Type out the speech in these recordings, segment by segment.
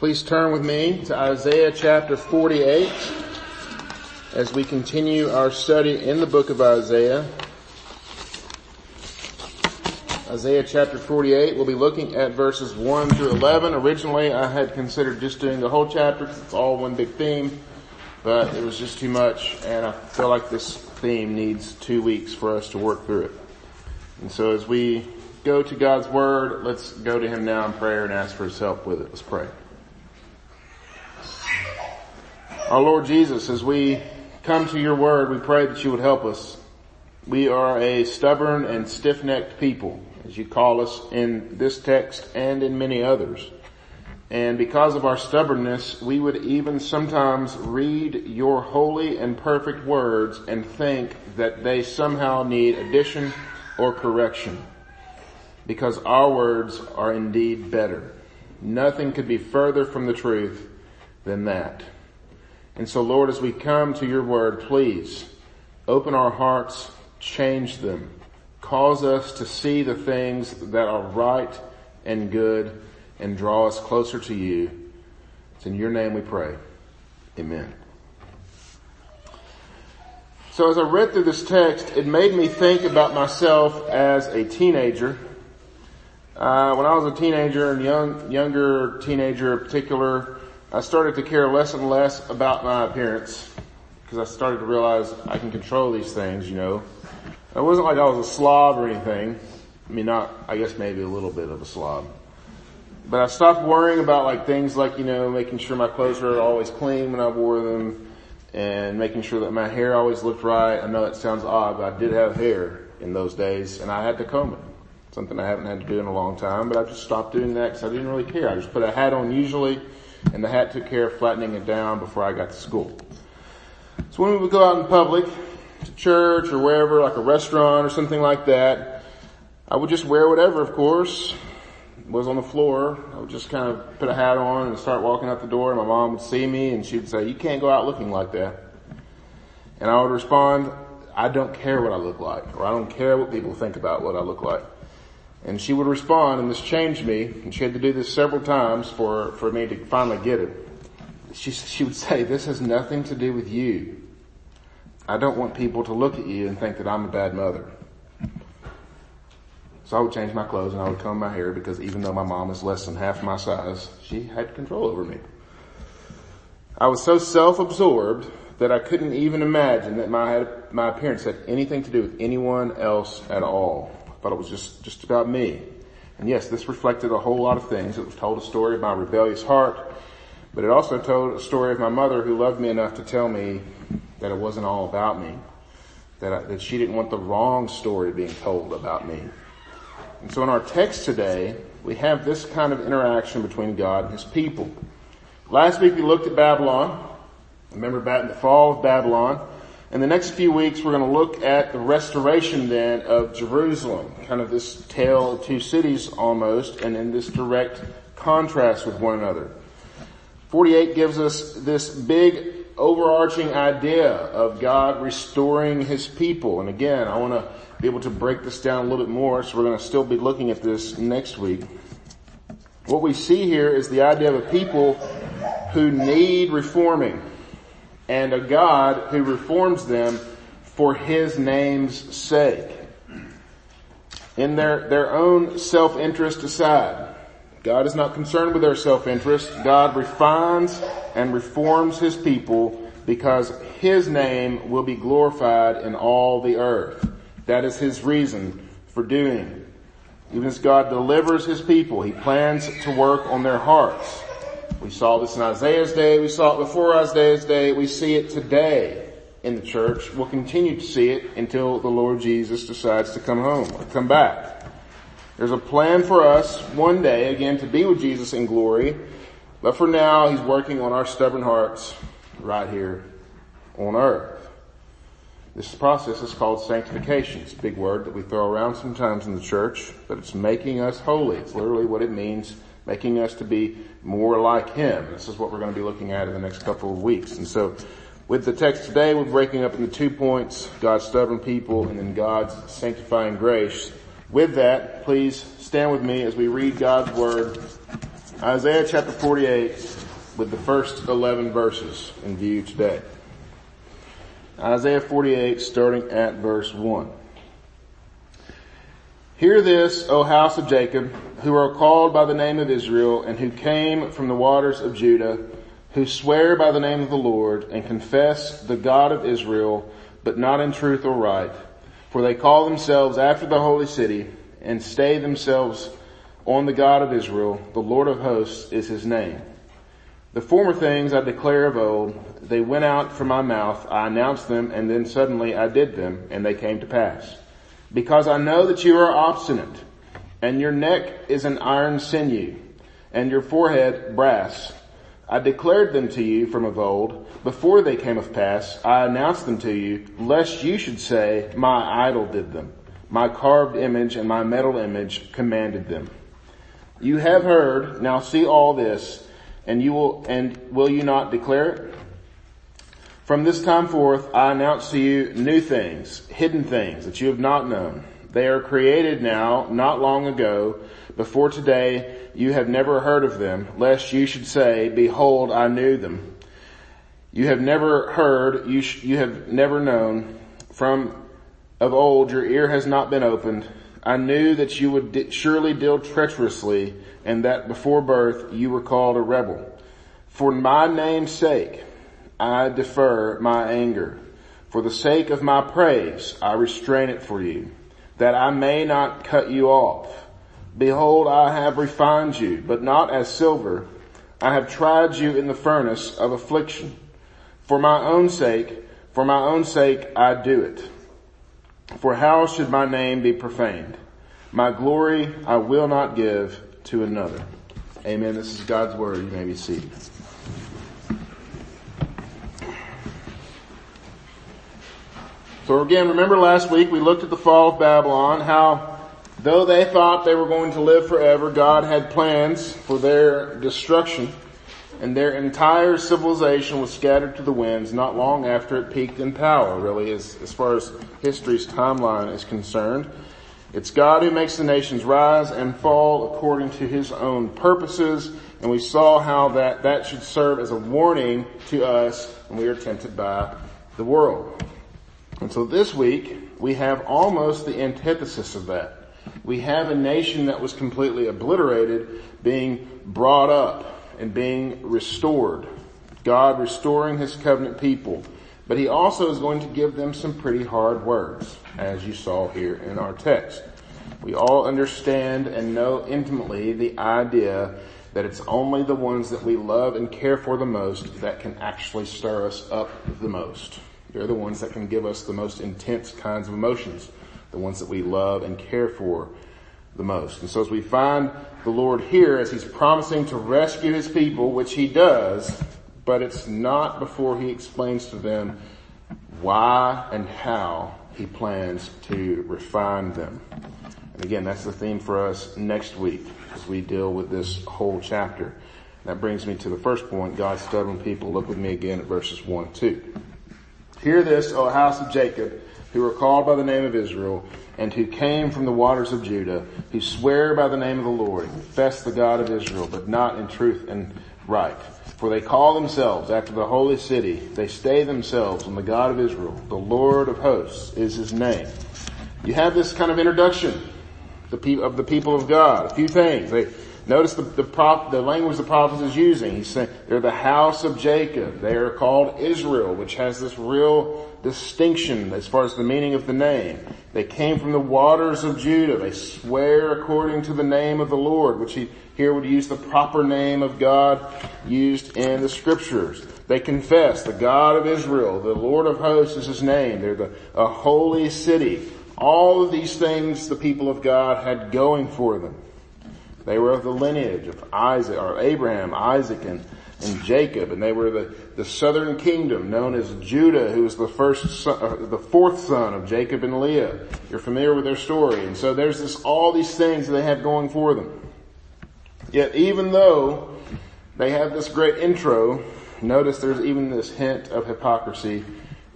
Please turn with me to Isaiah chapter 48 as we continue our study in the book of Isaiah. Isaiah chapter 48, we'll be looking at verses 1 through 11. Originally I had considered just doing the whole chapter it's all one big theme, but it was just too much and I feel like this theme needs two weeks for us to work through it. And so as we go to God's Word, let's go to Him now in prayer and ask for His help with it. Let's pray. Our Lord Jesus, as we come to your word, we pray that you would help us. We are a stubborn and stiff-necked people, as you call us in this text and in many others. And because of our stubbornness, we would even sometimes read your holy and perfect words and think that they somehow need addition or correction. Because our words are indeed better. Nothing could be further from the truth than that. And so Lord, as we come to your word, please open our hearts, change them, cause us to see the things that are right and good and draw us closer to you. It's in your name we pray. Amen. So as I read through this text, it made me think about myself as a teenager. Uh, when I was a teenager and young, younger teenager in particular, I started to care less and less about my appearance because I started to realize I can control these things, you know. It wasn't like I was a slob or anything. I mean, not, I guess maybe a little bit of a slob. But I stopped worrying about like things like, you know, making sure my clothes were always clean when I wore them and making sure that my hair always looked right. I know it sounds odd, but I did have hair in those days and I had to comb it. Something I haven't had to do in a long time, but I just stopped doing that because I didn't really care. I just put a hat on usually and the hat took care of flattening it down before I got to school. So when we would go out in public, to church or wherever, like a restaurant or something like that, I would just wear whatever, of course, was on the floor. I would just kind of put a hat on and start walking out the door. And my mom would see me and she would say, you can't go out looking like that. And I would respond, I don't care what I look like, or I don't care what people think about what I look like. And she would respond, and this changed me, and she had to do this several times for, for me to finally get it. She, she would say, this has nothing to do with you. I don't want people to look at you and think that I'm a bad mother. So I would change my clothes and I would comb my hair because even though my mom is less than half my size, she had control over me. I was so self-absorbed that I couldn't even imagine that my, my appearance had anything to do with anyone else at all. Thought it was just, just about me. And yes, this reflected a whole lot of things. It was told a story of my rebellious heart, but it also told a story of my mother who loved me enough to tell me that it wasn't all about me. That, I, that she didn't want the wrong story being told about me. And so in our text today, we have this kind of interaction between God and His people. Last week we looked at Babylon. Remember back in the fall of Babylon. In the next few weeks we're going to look at the restoration then of Jerusalem. Kind of this tale of two cities almost and in this direct contrast with one another. 48 gives us this big overarching idea of God restoring His people. And again, I want to be able to break this down a little bit more, so we're going to still be looking at this next week. What we see here is the idea of a people who need reforming and a God who reforms them for His name's sake. In their, their own self-interest aside, God is not concerned with their self-interest. God refines and reforms His people because His name will be glorified in all the earth. That is His reason for doing. Even as God delivers His people, He plans to work on their hearts. We saw this in Isaiah's day, we saw it before Isaiah's day, we see it today in the church. We'll continue to see it until the Lord Jesus decides to come home or come back. There's a plan for us one day, again, to be with Jesus in glory. But for now, He's working on our stubborn hearts right here on earth. This process is called sanctification. It's a big word that we throw around sometimes in the church, but it's making us holy. It's literally what it means, making us to be more like Him. This is what we're going to be looking at in the next couple of weeks. And so, with the text today, we're breaking up into two points, God's stubborn people and then God's sanctifying grace. With that, please stand with me as we read God's Word Isaiah chapter 48 with the first 11 verses in view today. Isaiah 48 starting at verse 1. Hear this, O house of Jacob, who are called by the name of Israel and who came from the waters of Judah, who swear by the name of the Lord and confess the God of Israel, but not in truth or right. For they call themselves after the holy city and stay themselves on the God of Israel. The Lord of hosts is his name. The former things I declare of old, they went out from my mouth, I announced them, and then suddenly I did them, and they came to pass. Because I know that you are obstinate, and your neck is an iron sinew, and your forehead brass. I declared them to you from of old, before they came of pass, I announced them to you, lest you should say, my idol did them. My carved image and my metal image commanded them. You have heard, now see all this, and you will, and will you not declare it? From this time forth, I announce to you new things, hidden things that you have not known. They are created now, not long ago. Before today, you have never heard of them, lest you should say, behold, I knew them. You have never heard, you, sh- you have never known. From of old, your ear has not been opened. I knew that you would surely deal treacherously and that before birth you were called a rebel. For my name's sake, I defer my anger. For the sake of my praise, I restrain it for you, that I may not cut you off. Behold, I have refined you, but not as silver. I have tried you in the furnace of affliction. For my own sake, for my own sake, I do it. For how should my name be profaned? My glory I will not give to another. Amen. This is God's word. You may be seated. So again, remember last week we looked at the fall of Babylon, how though they thought they were going to live forever, God had plans for their destruction and their entire civilization was scattered to the winds not long after it peaked in power, really, as, as far as history's timeline is concerned. It's God who makes the nations rise and fall according to his own purposes, and we saw how that, that should serve as a warning to us when we are tempted by the world. And so this week, we have almost the antithesis of that. We have a nation that was completely obliterated being brought up and being restored. God restoring his covenant people. But he also is going to give them some pretty hard words, as you saw here in our text. We all understand and know intimately the idea that it's only the ones that we love and care for the most that can actually stir us up the most. They're the ones that can give us the most intense kinds of emotions, the ones that we love and care for the most. And so as we find the Lord here, as He's promising to rescue His people, which He does, but it's not before He explains to them why and how He plans to refine them. And again, that's the theme for us next week as we deal with this whole chapter. That brings me to the first point, God's stubborn people. Look with me again at verses 1 2. Hear this, O house of Jacob, who are called by the name of Israel, and who came from the waters of Judah, who swear by the name of the Lord, and confess the God of Israel, but not in truth and right. For they call themselves after the holy city. They stay themselves on the God of Israel. The Lord of hosts is his name. You have this kind of introduction of the people of God. A few things. They, Notice the, the, prop, the language the prophet is using. He's saying they're the house of Jacob. They are called Israel, which has this real distinction as far as the meaning of the name. They came from the waters of Judah. They swear according to the name of the Lord, which he here would use the proper name of God used in the scriptures. They confess the God of Israel, the Lord of hosts is his name. They're the, a holy city. All of these things the people of God had going for them. They were of the lineage of Isaac, or Abraham, Isaac, and, and Jacob, and they were the, the southern kingdom known as Judah, who was the first son, uh, the fourth son of Jacob and Leah. You're familiar with their story. And so there's this, all these things that they have going for them. Yet even though they have this great intro, notice there's even this hint of hypocrisy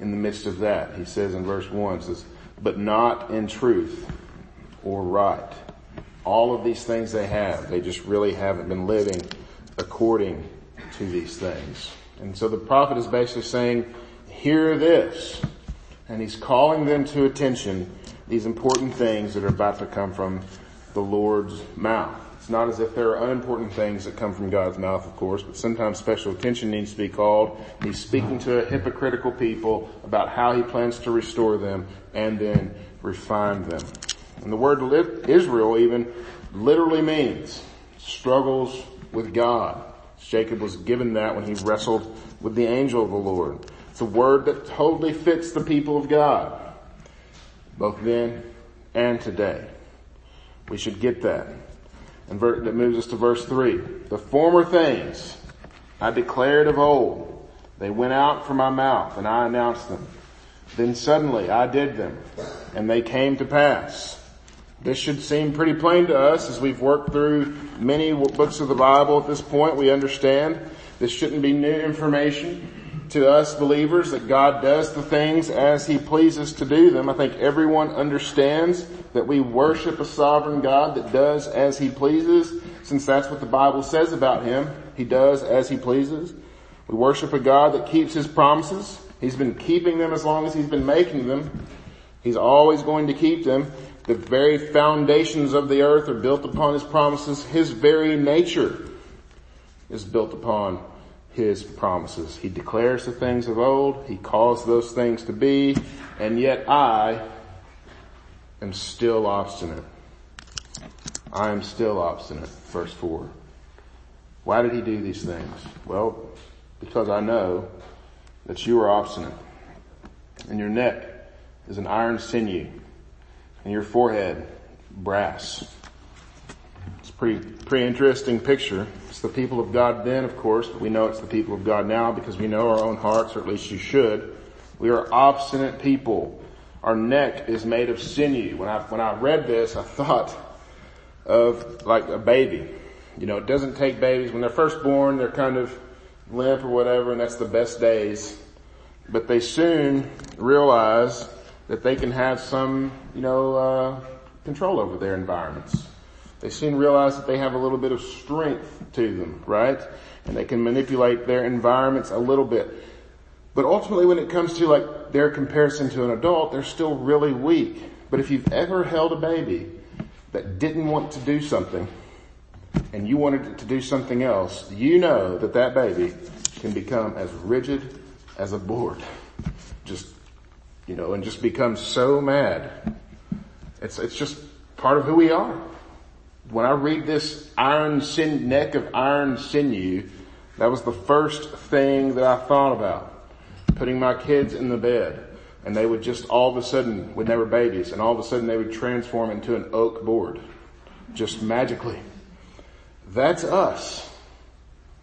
in the midst of that. He says in verse 1, says, but not in truth or right. All of these things they have. They just really haven't been living according to these things. And so the prophet is basically saying, hear this. And he's calling them to attention these important things that are about to come from the Lord's mouth. It's not as if there are unimportant things that come from God's mouth, of course, but sometimes special attention needs to be called. He's speaking to a hypocritical people about how he plans to restore them and then refine them. And the word Israel even literally means struggles with God. Jacob was given that when he wrestled with the angel of the Lord. It's a word that totally fits the people of God, both then and today. We should get that. And that moves us to verse 3. The former things I declared of old. They went out from my mouth and I announced them. Then suddenly I did them and they came to pass. This should seem pretty plain to us as we've worked through many books of the Bible at this point. We understand this shouldn't be new information to us believers that God does the things as He pleases to do them. I think everyone understands that we worship a sovereign God that does as He pleases, since that's what the Bible says about Him. He does as He pleases. We worship a God that keeps His promises. He's been keeping them as long as He's been making them. He's always going to keep them. The very foundations of the earth are built upon His promises. His very nature is built upon his promises. He declares the things of old, he calls those things to be, and yet I am still obstinate. I am still obstinate. Verse 4. Why did he do these things? Well, because I know that you are obstinate, and your neck is an iron sinew, and your forehead brass. It's a pretty, pretty interesting picture It's the people of God then, of course, but we know it's the people of God now because we know our own hearts, or at least you should. We are obstinate people. Our neck is made of sinew. When I, when I read this, I thought of like a baby. You know, it doesn't take babies, when they're first born, they're kind of limp or whatever, and that's the best days. But they soon realize that they can have some, you know, uh, control over their environments. They soon realize that they have a little bit of strength to them, right? And they can manipulate their environments a little bit. But ultimately when it comes to like their comparison to an adult, they're still really weak. But if you've ever held a baby that didn't want to do something and you wanted it to do something else, you know that that baby can become as rigid as a board. Just, you know, and just become so mad. It's, it's just part of who we are when I read this iron sin, neck of iron sinew, that was the first thing that I thought about. Putting my kids in the bed and they would just all of a sudden, when they were babies, and all of a sudden they would transform into an oak board. Just magically. That's us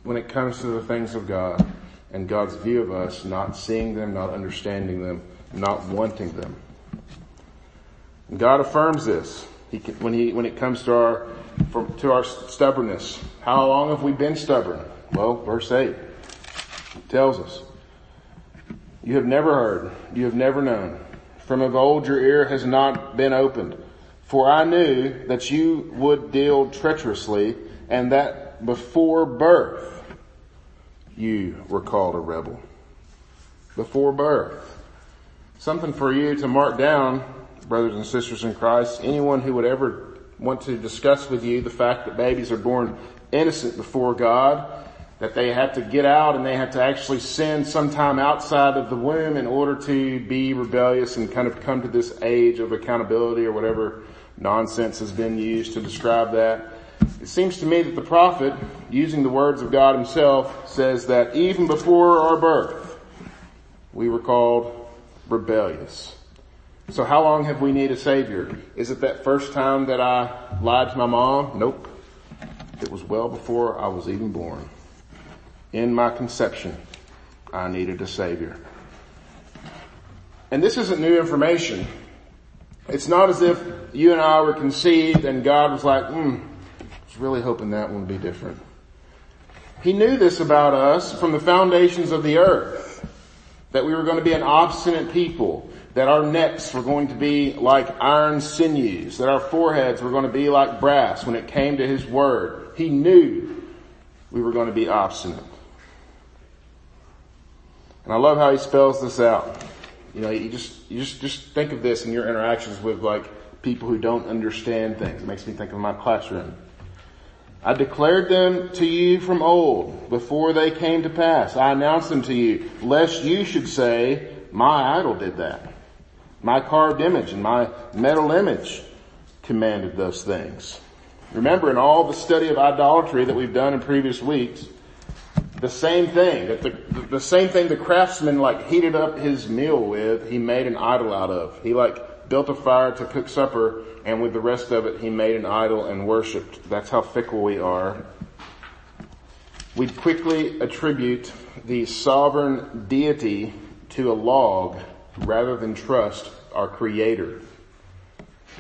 when it comes to the things of God and God's view of us, not seeing them, not understanding them, not wanting them. God affirms this. He when he, when it comes to our, to our stubbornness. How long have we been stubborn? Well, verse 8 tells us, you have never heard, you have never known. From of old your ear has not been opened. For I knew that you would deal treacherously and that before birth you were called a rebel. Before birth. Something for you to mark down brothers and sisters in Christ, anyone who would ever want to discuss with you the fact that babies are born innocent before God, that they have to get out and they have to actually sin sometime outside of the womb in order to be rebellious and kind of come to this age of accountability or whatever nonsense has been used to describe that. It seems to me that the prophet, using the words of God himself, says that even before our birth, we were called rebellious. So how long have we needed a savior? Is it that first time that I lied to my mom? Nope. It was well before I was even born. In my conception, I needed a savior. And this isn't new information. It's not as if you and I were conceived and God was like, hmm, I was really hoping that one would be different. He knew this about us from the foundations of the earth, that we were going to be an obstinate people, that our necks were going to be like iron sinews, that our foreheads were going to be like brass when it came to His Word. He knew we were going to be obstinate. And I love how He spells this out. You know, you just, you just, just think of this in your interactions with like people who don't understand things. It makes me think of my classroom. I declared them to you from old, before they came to pass. I announced them to you, lest you should say, my idol did that. My carved image and my metal image commanded those things. Remember in all the study of idolatry that we've done in previous weeks, the same thing, that the, the same thing the craftsman like heated up his meal with, he made an idol out of. He like built a fire to cook supper and with the rest of it he made an idol and worshiped. That's how fickle we are. We'd quickly attribute the sovereign deity to a log rather than trust our creator.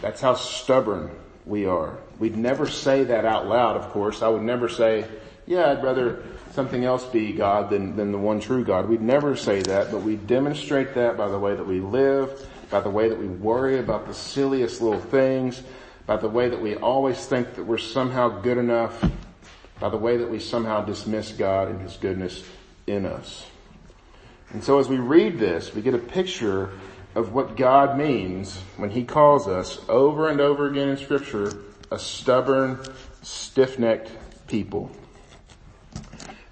That's how stubborn we are. We'd never say that out loud, of course. I would never say, yeah, I'd rather something else be God than, than the one true God. We'd never say that, but we demonstrate that by the way that we live, by the way that we worry about the silliest little things, by the way that we always think that we're somehow good enough, by the way that we somehow dismiss God and His goodness in us. And so as we read this, we get a picture of what God means when He calls us over and over again in scripture a stubborn, stiff-necked people.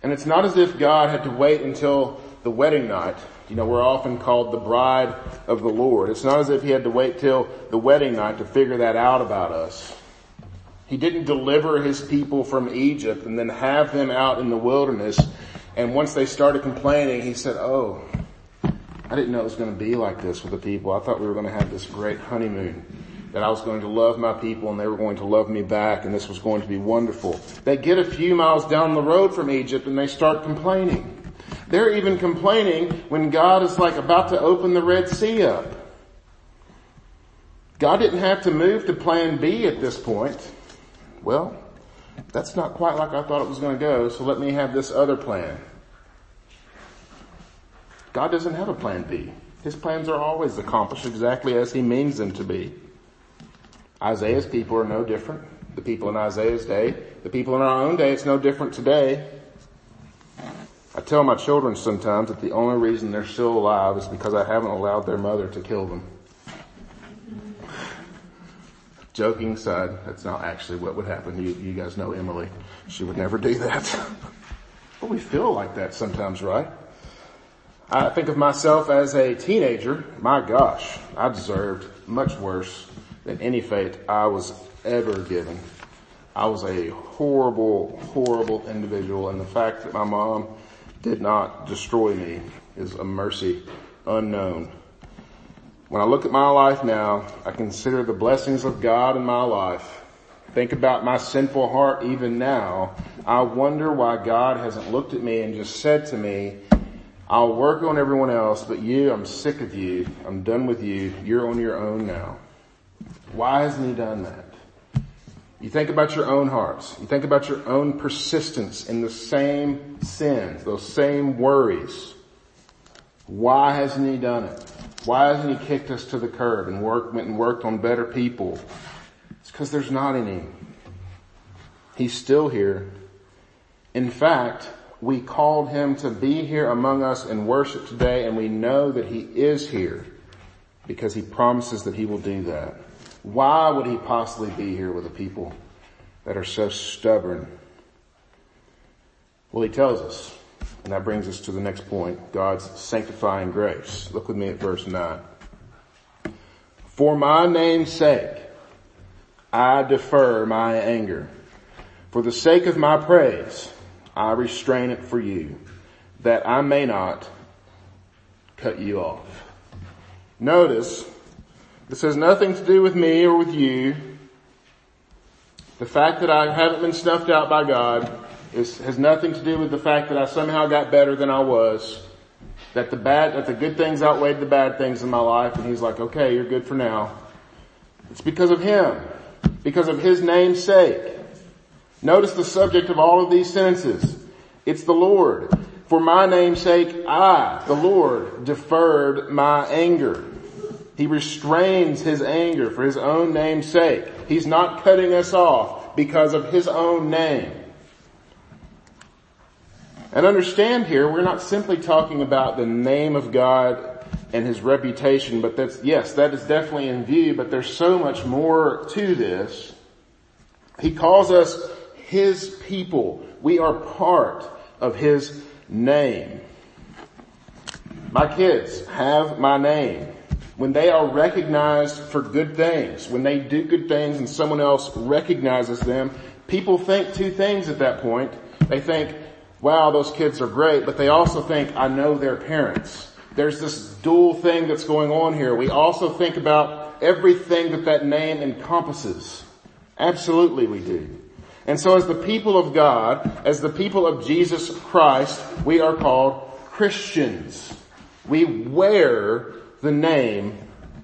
And it's not as if God had to wait until the wedding night. You know, we're often called the bride of the Lord. It's not as if he had to wait till the wedding night to figure that out about us. He didn't deliver his people from Egypt and then have them out in the wilderness. And once they started complaining, he said, oh, I didn't know it was going to be like this with the people. I thought we were going to have this great honeymoon that I was going to love my people and they were going to love me back and this was going to be wonderful. They get a few miles down the road from Egypt and they start complaining. They're even complaining when God is like about to open the Red Sea up. God didn't have to move to plan B at this point. Well, that's not quite like I thought it was going to go, so let me have this other plan. God doesn't have a plan B. His plans are always accomplished exactly as he means them to be. Isaiah's people are no different. The people in Isaiah's day, the people in our own day, it's no different today. I tell my children sometimes that the only reason they're still alive is because I haven't allowed their mother to kill them. Joking aside, that's not actually what would happen. You, you guys know Emily. She would never do that. but we feel like that sometimes, right? I think of myself as a teenager. My gosh, I deserved much worse than any fate I was ever given. I was a horrible, horrible individual and the fact that my mom did not destroy me is a mercy unknown. When I look at my life now, I consider the blessings of God in my life. Think about my sinful heart even now. I wonder why God hasn't looked at me and just said to me, I'll work on everyone else, but you, I'm sick of you. I'm done with you. You're on your own now. Why hasn't he done that? You think about your own hearts. You think about your own persistence in the same sins, those same worries. Why hasn't he done it? Why hasn't he kicked us to the curb and worked, went and worked on better people? It's because there's not any. He's still here. In fact, we called him to be here among us in worship today and we know that he is here because he promises that he will do that. Why would he possibly be here with a people that are so stubborn? Well, he tells us, and that brings us to the next point, God's sanctifying grace. Look with me at verse 9. For my name's sake, I defer my anger. For the sake of my praise, I restrain it for you, that I may not cut you off. Notice this has nothing to do with me or with you. The fact that I haven't been snuffed out by God is, has nothing to do with the fact that I somehow got better than I was. That the bad, that the good things outweighed the bad things in my life and he's like, okay, you're good for now. It's because of him. Because of his name's sake. Notice the subject of all of these sentences. It's the Lord. For my name's sake, I, the Lord, deferred my anger. He restrains his anger for his own name's sake. He's not cutting us off because of his own name. And understand here, we're not simply talking about the name of God and his reputation, but that's, yes, that is definitely in view, but there's so much more to this. He calls us his people. We are part of his name. My kids have my name when they are recognized for good things, when they do good things and someone else recognizes them, people think two things at that point. They think, wow, those kids are great, but they also think, I know their parents. There's this dual thing that's going on here. We also think about everything that that name encompasses. Absolutely we do. And so as the people of God, as the people of Jesus Christ, we are called Christians. We wear the name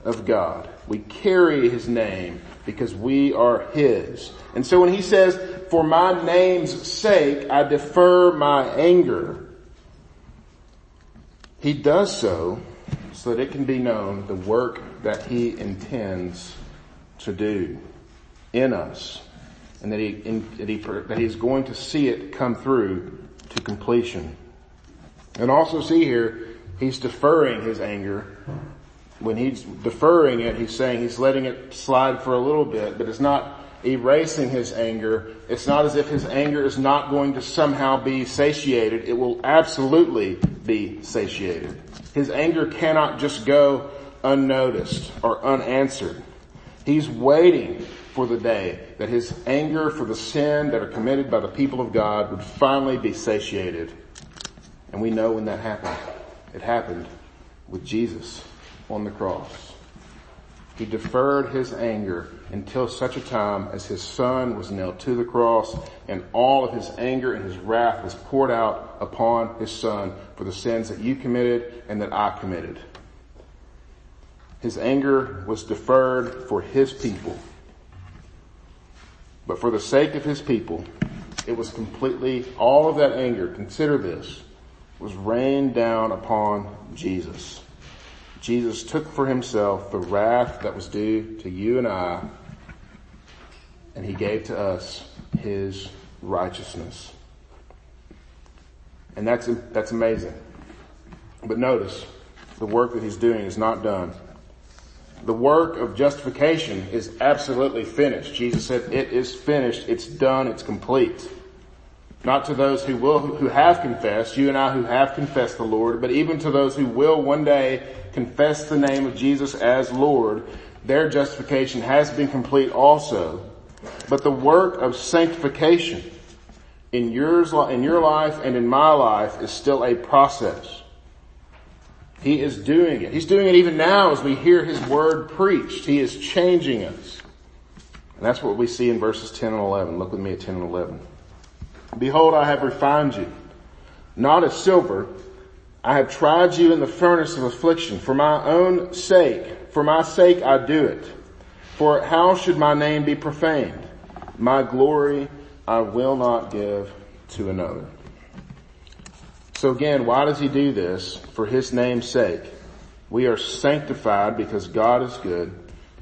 of God. We carry his name because we are his. And so when he says, for my name's sake, I defer my anger, he does so so that it can be known the work that he intends to do in us and that he, in, that he, that he's going to see it come through to completion. And also see here, he's deferring his anger. When he's deferring it, he's saying he's letting it slide for a little bit, but it's not erasing his anger. It's not as if his anger is not going to somehow be satiated. It will absolutely be satiated. His anger cannot just go unnoticed or unanswered. He's waiting for the day that his anger for the sin that are committed by the people of God would finally be satiated. And we know when that happened. It happened with Jesus on the cross. He deferred his anger until such a time as his son was nailed to the cross and all of his anger and his wrath was poured out upon his son for the sins that you committed and that I committed. His anger was deferred for his people. But for the sake of his people, it was completely, all of that anger, consider this, was rained down upon Jesus. Jesus took for himself the wrath that was due to you and I, and he gave to us his righteousness. And that's, that's amazing. But notice, the work that he's doing is not done. The work of justification is absolutely finished. Jesus said, it is finished, it's done, it's complete. Not to those who will, who have confessed, you and I who have confessed the Lord, but even to those who will one day confess the name of Jesus as Lord, their justification has been complete also. But the work of sanctification in yours, in your life and in my life is still a process. He is doing it. He's doing it even now as we hear His word preached. He is changing us. And that's what we see in verses 10 and 11. Look with me at 10 and 11. Behold, I have refined you, not as silver. I have tried you in the furnace of affliction. For my own sake, for my sake I do it. For how should my name be profaned? My glory I will not give to another. So again, why does he do this? For his name's sake. We are sanctified because God is good,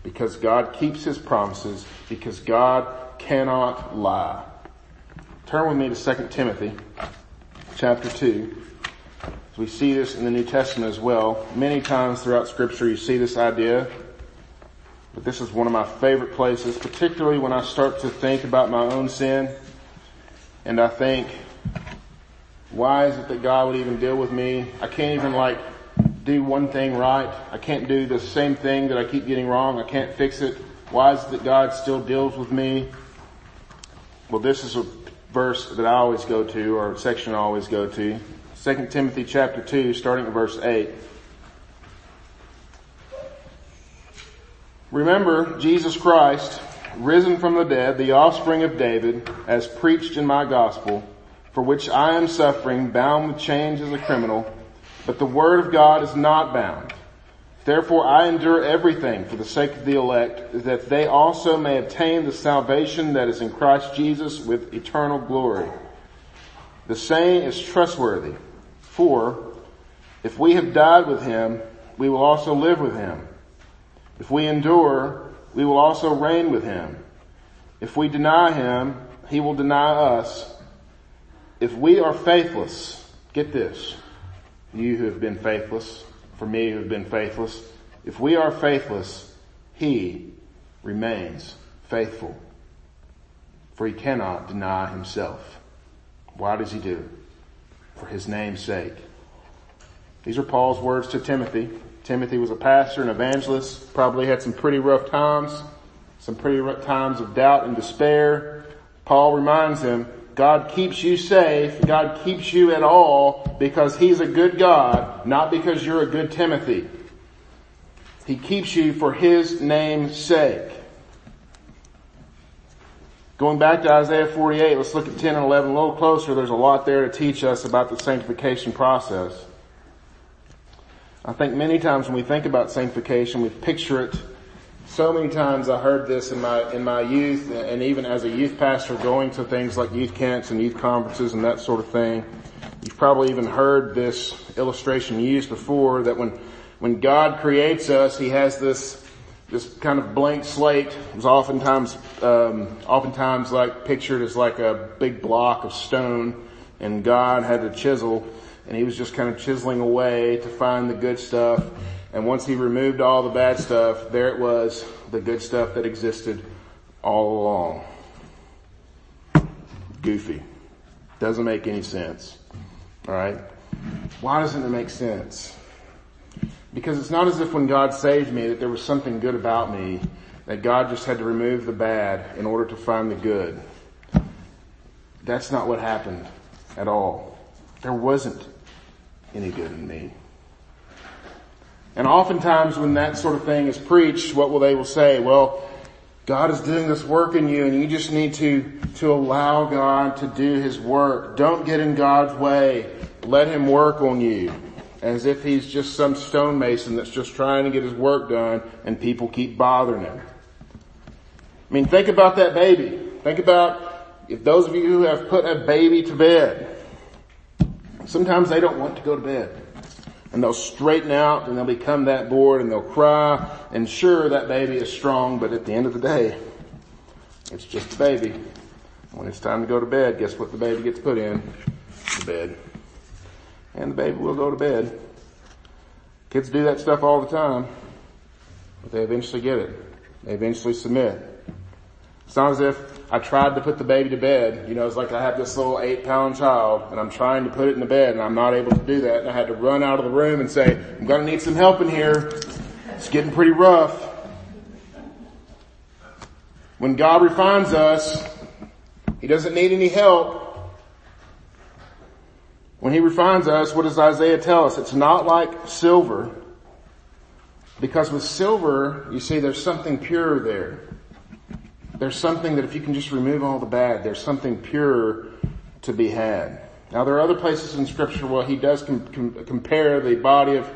because God keeps his promises, because God cannot lie. Turn with me to 2 Timothy chapter 2. We see this in the New Testament as well. Many times throughout scripture you see this idea, but this is one of my favorite places, particularly when I start to think about my own sin and I think, why is it that God would even deal with me? I can't even like do one thing right. I can't do the same thing that I keep getting wrong. I can't fix it. Why is it that God still deals with me? Well, this is a verse that I always go to, or section I always go to. 2 Timothy chapter 2, starting at verse 8. Remember Jesus Christ, risen from the dead, the offspring of David, as preached in my gospel, for which I am suffering, bound with chains as a criminal, but the word of God is not bound. Therefore I endure everything for the sake of the elect, that they also may obtain the salvation that is in Christ Jesus with eternal glory. The saying is trustworthy, for if we have died with him, we will also live with him. If we endure, we will also reign with him. If we deny him, he will deny us. If we are faithless, get this, you who have been faithless, for me who have been faithless, if we are faithless, he remains faithful. For he cannot deny himself. Why does he do? For his name's sake. These are Paul's words to Timothy. Timothy was a pastor and evangelist, probably had some pretty rough times, some pretty rough times of doubt and despair. Paul reminds him, God keeps you safe, God keeps you at all because He's a good God, not because you're a good Timothy. He keeps you for His name's sake. Going back to Isaiah 48, let's look at 10 and 11 a little closer. There's a lot there to teach us about the sanctification process. I think many times when we think about sanctification, we picture it. So many times I heard this in my, in my youth and even as a youth pastor going to things like youth camps and youth conferences and that sort of thing. You've probably even heard this illustration used before that when, when God creates us, He has this this kind of blank slate was oftentimes, um, oftentimes like pictured as like a big block of stone and God had to chisel and he was just kind of chiseling away to find the good stuff. And once he removed all the bad stuff, there it was, the good stuff that existed all along. Goofy. Doesn't make any sense. Alright? Why doesn't it make sense? Because it's not as if when God saved me that there was something good about me, that God just had to remove the bad in order to find the good. That's not what happened at all. There wasn't any good in me. And oftentimes when that sort of thing is preached, what will they will say? Well, God is doing this work in you and you just need to, to allow God to do His work. Don't get in God's way. Let Him work on you as if he's just some stonemason that's just trying to get his work done and people keep bothering him. I mean, think about that baby. Think about if those of you who have put a baby to bed, sometimes they don't want to go to bed. And they'll straighten out and they'll become that board and they'll cry. And sure, that baby is strong, but at the end of the day, it's just a baby. When it's time to go to bed, guess what the baby gets put in? The bed and the baby will go to bed. Kids do that stuff all the time, but they eventually get it. They eventually submit. It's not as if I tried to put the baby to bed. You know, it's like I have this little eight pound child and I'm trying to put it in the bed and I'm not able to do that. And I had to run out of the room and say, I'm gonna need some help in here. It's getting pretty rough. When God refines us, He doesn't need any help. When he refines us, what does Isaiah tell us? It's not like silver. Because with silver, you see there's something pure there. There's something that if you can just remove all the bad, there's something pure to be had. Now there are other places in scripture where he does com- com- compare the body of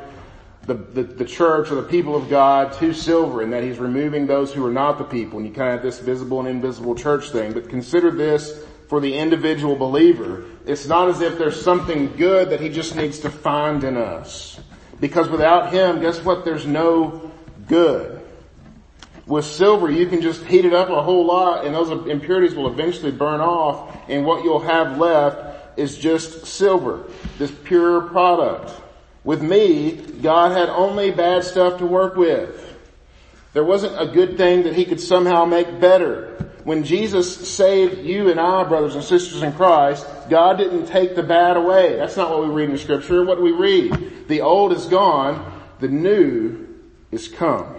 the, the, the, church or the people of God to silver and that he's removing those who are not the people. And you kind of have this visible and invisible church thing. But consider this for the individual believer. It's not as if there's something good that he just needs to find in us. Because without him, guess what? There's no good. With silver, you can just heat it up a whole lot and those impurities will eventually burn off and what you'll have left is just silver, this pure product. With me, God had only bad stuff to work with. There wasn't a good thing that he could somehow make better when Jesus saved you and I, brothers and sisters in Christ, God didn't take the bad away. That's not what we read in scripture. What do we read? The old is gone, the new is come.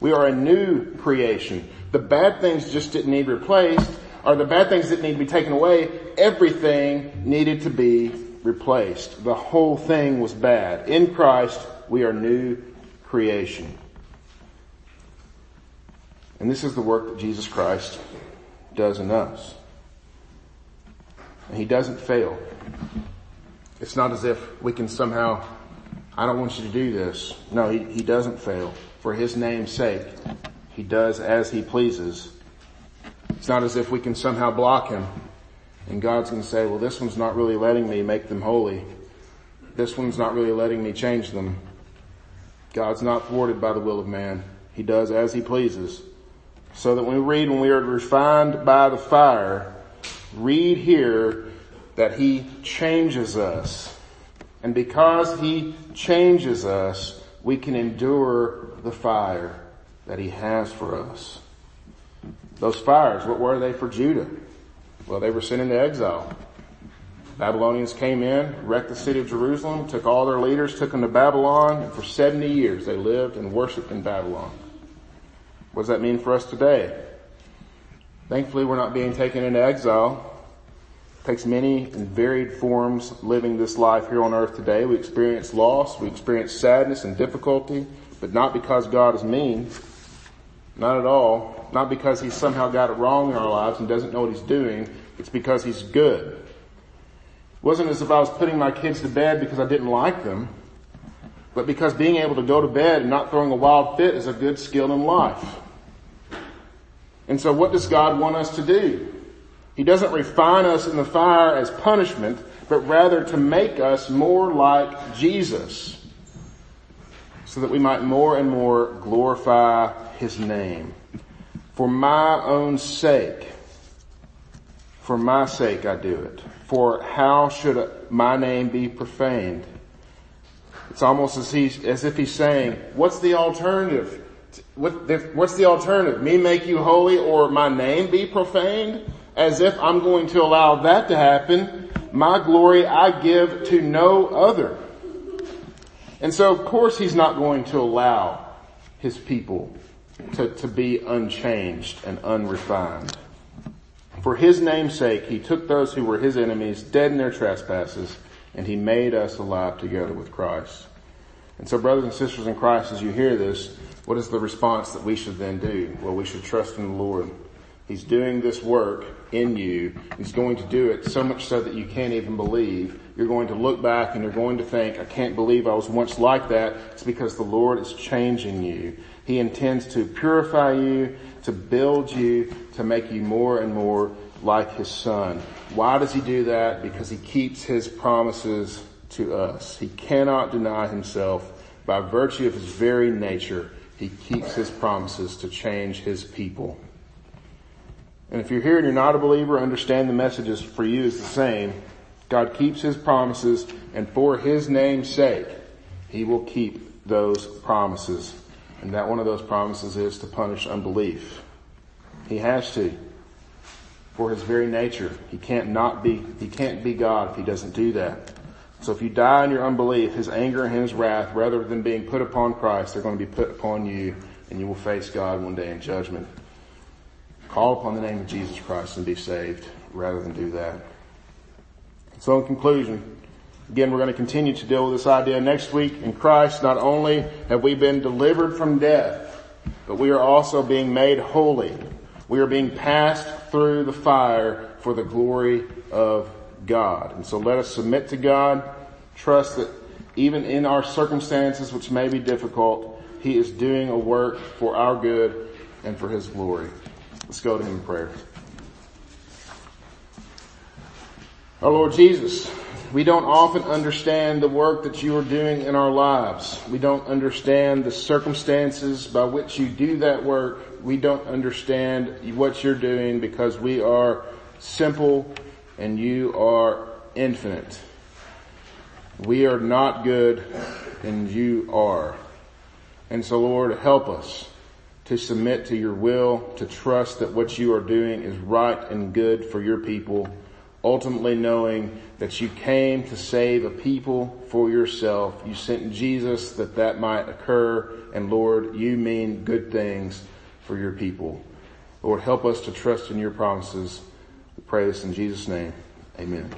We are a new creation. The bad things just didn't need replaced, or the bad things didn't need to be taken away. Everything needed to be replaced. The whole thing was bad. In Christ, we are new creation. And this is the work that Jesus Christ does in us. And he doesn't fail. It's not as if we can somehow, I don't want you to do this. No, he, he doesn't fail. For his name's sake, he does as he pleases. It's not as if we can somehow block him. And God's going to say, well, this one's not really letting me make them holy. This one's not really letting me change them. God's not thwarted by the will of man. He does as he pleases. So that when we read when we are refined by the fire, read here that he changes us. And because he changes us, we can endure the fire that he has for us. Those fires, what were they for Judah? Well, they were sent into exile. Babylonians came in, wrecked the city of Jerusalem, took all their leaders, took them to Babylon, and for 70 years they lived and worshiped in Babylon. What does that mean for us today? Thankfully, we're not being taken into exile. Takes many and varied forms living this life here on earth today. We experience loss, we experience sadness and difficulty, but not because God is mean. Not at all. Not because he's somehow got it wrong in our lives and doesn't know what he's doing. It's because he's good. It wasn't as if I was putting my kids to bed because I didn't like them, but because being able to go to bed and not throwing a wild fit is a good skill in life. And so what does God want us to do? He doesn't refine us in the fire as punishment, but rather to make us more like Jesus so that we might more and more glorify his name. For my own sake, for my sake I do it. For how should my name be profaned? It's almost as, he, as if he's saying, what's the alternative? What, what's the alternative? Me make you holy or my name be profaned? As if I'm going to allow that to happen. My glory I give to no other. And so of course he's not going to allow his people to, to be unchanged and unrefined. For his name's sake, he took those who were his enemies, dead in their trespasses, and he made us alive together with Christ. And so brothers and sisters in Christ, as you hear this, what is the response that we should then do? Well, we should trust in the Lord. He's doing this work in you. He's going to do it so much so that you can't even believe. You're going to look back and you're going to think, I can't believe I was once like that. It's because the Lord is changing you. He intends to purify you, to build you, to make you more and more like His Son. Why does He do that? Because He keeps His promises to us. He cannot deny Himself by virtue of His very nature. He keeps His promises to change His people. And if you're here and you're not a believer, understand the messages for you is the same. God keeps His promises and for His name's sake, He will keep those promises. And that one of those promises is to punish unbelief. He has to. For his very nature. He can't not be, he can't be God if he doesn't do that. So if you die in your unbelief, his anger and his wrath, rather than being put upon Christ, they're going to be put upon you and you will face God one day in judgment. Call upon the name of Jesus Christ and be saved rather than do that. So in conclusion, Again, we're going to continue to deal with this idea next week. In Christ, not only have we been delivered from death, but we are also being made holy. We are being passed through the fire for the glory of God. And so let us submit to God, trust that even in our circumstances, which may be difficult, He is doing a work for our good and for His glory. Let's go to Him in prayer. Our Lord Jesus, we don't often understand the work that you are doing in our lives. We don't understand the circumstances by which you do that work. We don't understand what you're doing because we are simple and you are infinite. We are not good and you are. And so Lord, help us to submit to your will, to trust that what you are doing is right and good for your people ultimately knowing that you came to save a people for yourself. You sent Jesus that that might occur. And Lord, you mean good things for your people. Lord, help us to trust in your promises. We pray this in Jesus' name. Amen.